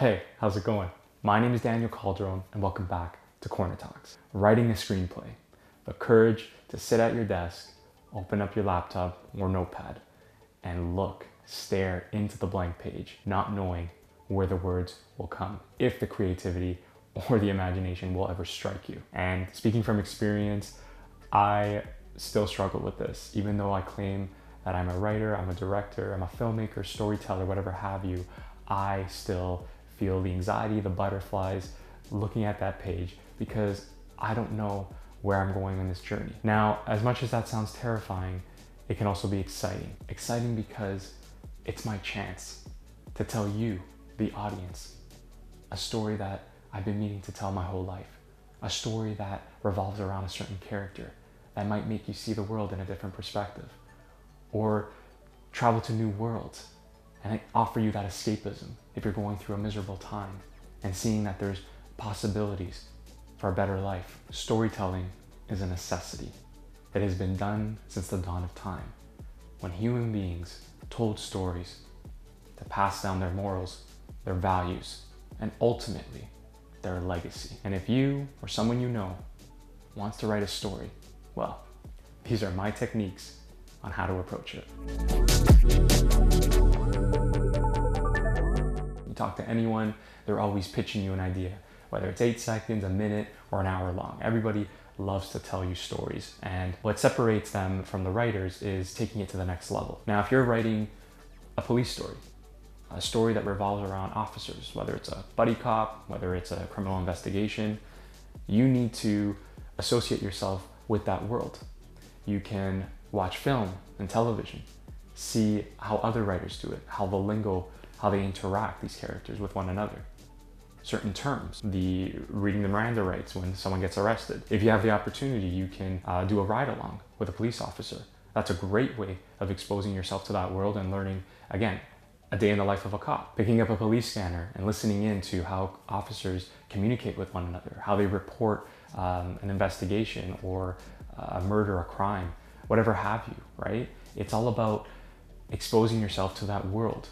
Hey, how's it going? My name is Daniel Calderon, and welcome back to Corner Talks. Writing a screenplay, the courage to sit at your desk, open up your laptop or notepad, and look, stare into the blank page, not knowing where the words will come, if the creativity or the imagination will ever strike you. And speaking from experience, I still struggle with this, even though I claim that I'm a writer, I'm a director, I'm a filmmaker, storyteller, whatever have you, I still feel the anxiety, the butterflies looking at that page because I don't know where I'm going on this journey. Now, as much as that sounds terrifying, it can also be exciting. Exciting because it's my chance to tell you, the audience, a story that I've been meaning to tell my whole life. A story that revolves around a certain character that might make you see the world in a different perspective. Or travel to new worlds and I offer you that escapism if you're going through a miserable time and seeing that there's possibilities for a better life. Storytelling is a necessity. It has been done since the dawn of time when human beings told stories to pass down their morals, their values, and ultimately their legacy. And if you or someone you know wants to write a story, well, these are my techniques on how to approach it. Talk to anyone, they're always pitching you an idea, whether it's eight seconds, a minute, or an hour long. Everybody loves to tell you stories. And what separates them from the writers is taking it to the next level. Now, if you're writing a police story, a story that revolves around officers, whether it's a buddy cop, whether it's a criminal investigation, you need to associate yourself with that world. You can watch film and television, see how other writers do it, how the lingo, how they interact, these characters with one another. Certain terms, the reading the Miranda rights when someone gets arrested. If you have the opportunity, you can uh, do a ride along with a police officer. That's a great way of exposing yourself to that world and learning, again, a day in the life of a cop. Picking up a police scanner and listening in to how officers communicate with one another, how they report um, an investigation or a murder, a crime, whatever have you, right? It's all about exposing yourself to that world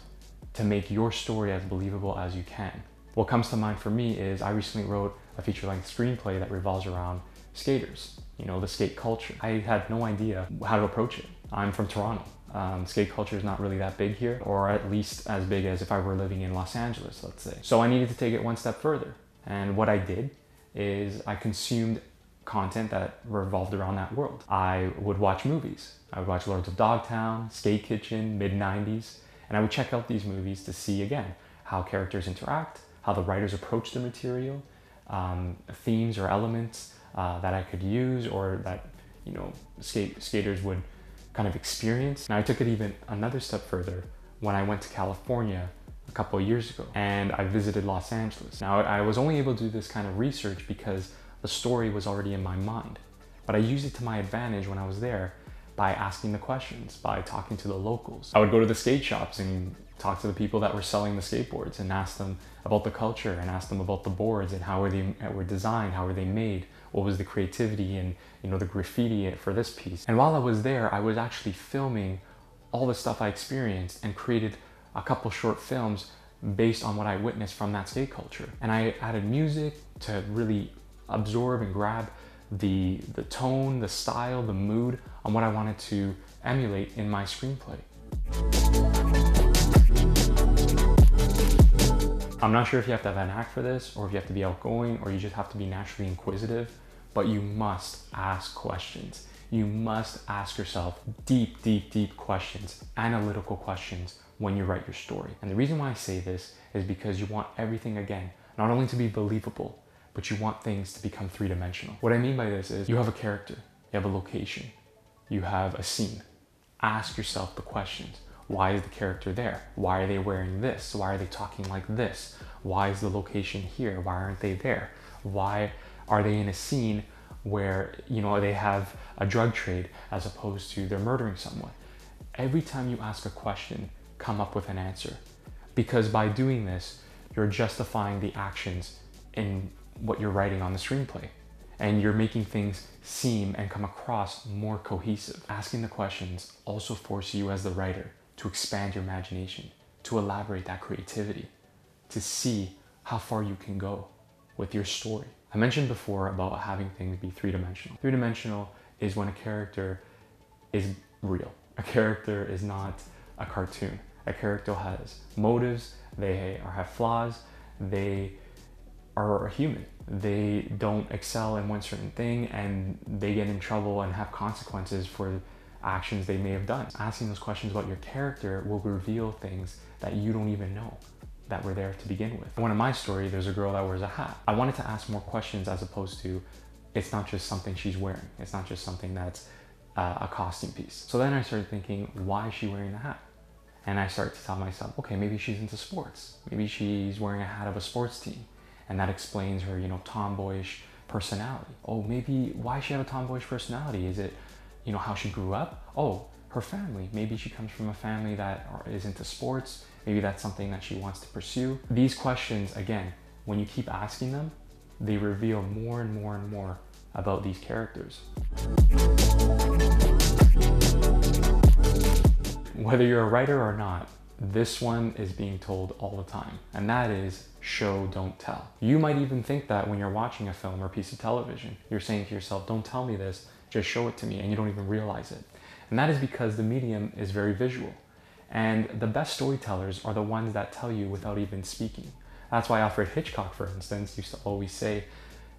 to make your story as believable as you can. What comes to mind for me is I recently wrote a feature length screenplay that revolves around skaters, you know, the skate culture. I had no idea how to approach it. I'm from Toronto. Um, skate culture is not really that big here, or at least as big as if I were living in Los Angeles, let's say. So I needed to take it one step further. And what I did is I consumed content that revolved around that world. I would watch movies. I would watch Lords of Dogtown, Skate Kitchen, mid 90s, and I would check out these movies to see again how characters interact, how the writers approach the material, um, themes or elements uh, that I could use or that you know skate skaters would kind of experience. Now I took it even another step further when I went to California a couple of years ago and I visited Los Angeles. Now I was only able to do this kind of research because the story was already in my mind. But I used it to my advantage when I was there by asking the questions, by talking to the locals. I would go to the skate shops and talk to the people that were selling the skateboards and ask them about the culture and ask them about the boards and how were they uh, were designed, how were they made, what was the creativity and you know the graffiti for this piece. And while I was there, I was actually filming all the stuff I experienced and created a couple short films based on what I witnessed from that skate culture. And I added music to really absorb and grab the, the tone, the style, the mood on what I wanted to emulate in my screenplay. I'm not sure if you have to have an knack for this or if you have to be outgoing or you just have to be naturally inquisitive, but you must ask questions. You must ask yourself deep, deep, deep questions, analytical questions when you write your story. And the reason why I say this is because you want everything again, not only to be believable, but you want things to become three dimensional. What I mean by this is you have a character, you have a location, you have a scene. Ask yourself the questions. Why is the character there? Why are they wearing this? Why are they talking like this? Why is the location here? Why aren't they there? Why are they in a scene where, you know, they have a drug trade as opposed to they're murdering someone? Every time you ask a question, come up with an answer. Because by doing this, you're justifying the actions in what you're writing on the screenplay. And you're making things seem and come across more cohesive. Asking the questions also force you as the writer to expand your imagination, to elaborate that creativity. to see how far you can go with your story. I mentioned before about having things be three dimensional. Three dimensional is when a character is real. A character is not a cartoon. A character has motives, they are, have flaws, they are human. They don't excel in one certain thing and they get in trouble and have consequences for actions they may have done. Asking those questions about your character will reveal things that you don't even know that were there to begin with. One of my story, there's a girl that wears a hat. I wanted to ask more questions as opposed to it's not just something she's wearing. It's not just something that's uh, a costume piece. So then I started thinking, why is she wearing the hat? And I started to tell myself, okay, maybe she's into sports. Maybe she's wearing a hat of a sports team. And that explains her, you know, tomboyish personality. Oh, maybe why she have a tomboyish personality? Is it, you know, how she grew up? Oh, her family. Maybe she comes from a family that is into sports. Maybe that's something that she wants to pursue. These questions, again, when you keep asking them, they reveal more and more and more about these characters. Whether you're a writer or not, this one is being told all the time, and that is show, don't tell. You might even think that when you're watching a film or a piece of television, you're saying to yourself, don't tell me this, just show it to me, and you don't even realize it. And that is because the medium is very visual. And the best storytellers are the ones that tell you without even speaking. That's why Alfred Hitchcock, for instance, used to always say,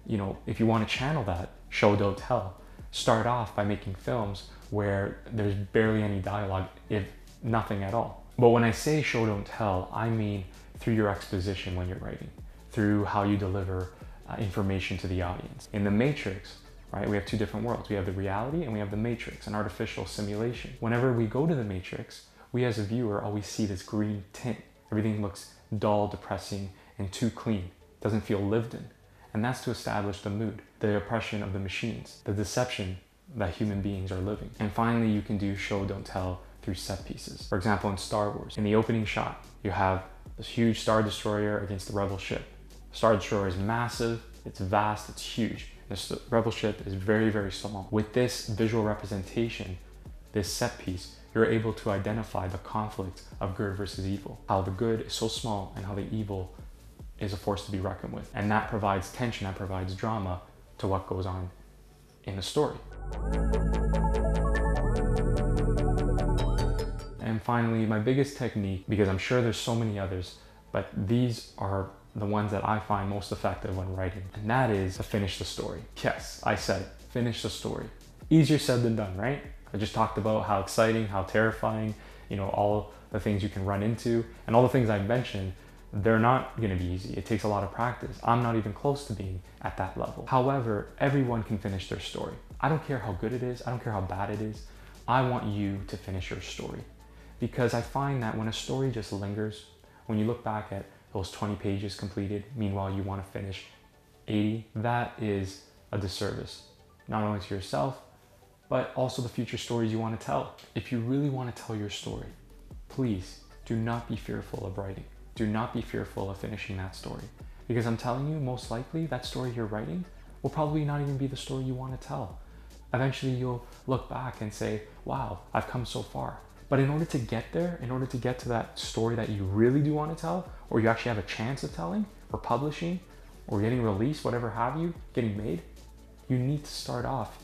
you know, if you want to channel that, show, don't tell. Start off by making films where there's barely any dialogue, if nothing at all. But when I say show, don't tell, I mean through your exposition when you're writing, through how you deliver uh, information to the audience. In The Matrix, right, we have two different worlds. We have the reality and we have the Matrix, an artificial simulation. Whenever we go to the Matrix, we as a viewer always see this green tint. Everything looks dull, depressing, and too clean. Doesn't feel lived in. And that's to establish the mood, the oppression of the machines, the deception that human beings are living. And finally, you can do show, don't tell through set pieces. For example, in Star Wars, in the opening shot, you have this huge Star Destroyer against the Rebel ship. Star Destroyer is massive, it's vast, it's huge. The Rebel ship is very, very small. With this visual representation, this set piece, you're able to identify the conflict of good versus evil, how the good is so small and how the evil is a force to be reckoned with. And that provides tension, that provides drama to what goes on in the story. Finally, my biggest technique, because I'm sure there's so many others, but these are the ones that I find most effective when writing, and that is to finish the story. Yes, I said finish the story. Easier said than done, right? I just talked about how exciting, how terrifying, you know, all the things you can run into, and all the things I mentioned, they're not to be easy. It takes a lot of practice. I'm not even close to being at that level. However, everyone can finish their story. I don't care how good it is, I don't care how bad it is. I want you to finish your story. Because I find that when a story just lingers, when you look back at those 20 pages completed, meanwhile you want to finish 80, that is a disservice, not only to yourself, but also the future stories you want to tell. If you really want to tell your story, please do not be fearful of writing. Do not be fearful of finishing that story. Because I'm telling you, most likely that story you're writing will probably not even be the story you want to tell. Eventually, you'll look back and say, wow, I've come so far. But in order to get there, in order to get to that story that you really do want to tell, or you actually have a chance of telling, or publishing, or getting released, whatever have you, getting made, you need to start off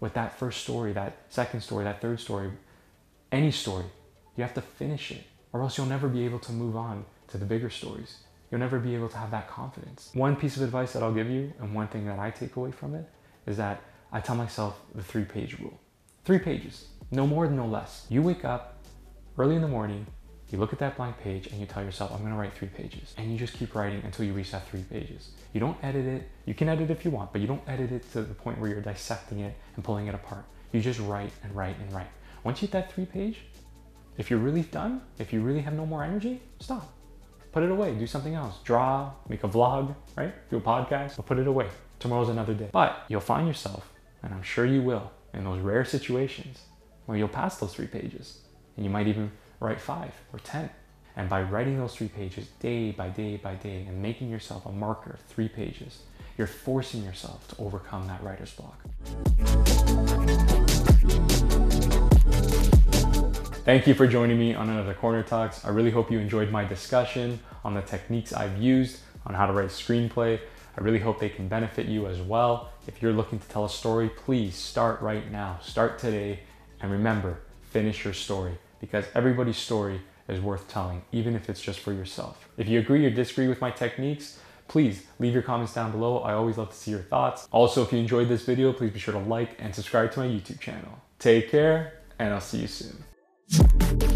with that first story, that second story, that third story, any story. You have to finish it, or else you'll never be able to move on to the bigger stories. You'll never be able to have that confidence. One piece of advice that I'll give you, and one thing that I take away from it, is that I tell myself the three page rule. Three pages. No more, no less. You wake up early in the morning, you look at that blank page and you tell yourself, I'm gonna write three pages. And you just keep writing until you reach that three pages. You don't edit it. You can edit if you want, but you don't edit it to the point where you're dissecting it and pulling it apart. You just write and write and write. Once you hit that three page, if you're really done, if you really have no more energy, stop. Put it away, do something else. Draw, make a vlog, right? Do a podcast, but put it away. Tomorrow's another day. But you'll find yourself, and I'm sure you will, in those rare situations where you'll pass those three pages and you might even write five or 10. And by writing those three pages day by day by day and making yourself a marker of three pages, you're forcing yourself to overcome that writer's block. Thank you for joining me on another Corner Talks. I really hope you enjoyed my discussion on the techniques I've used on how to write screenplay. I really hope they can benefit you as well. If you're looking to tell a story, please start right now. Start today. And remember, finish your story because everybody's story is worth telling, even if it's just for yourself. If you agree or disagree with my techniques, please leave your comments down below. I always love to see your thoughts. Also, if you enjoyed this video, please be sure to like and subscribe to my YouTube channel. Take care, and I'll see you soon.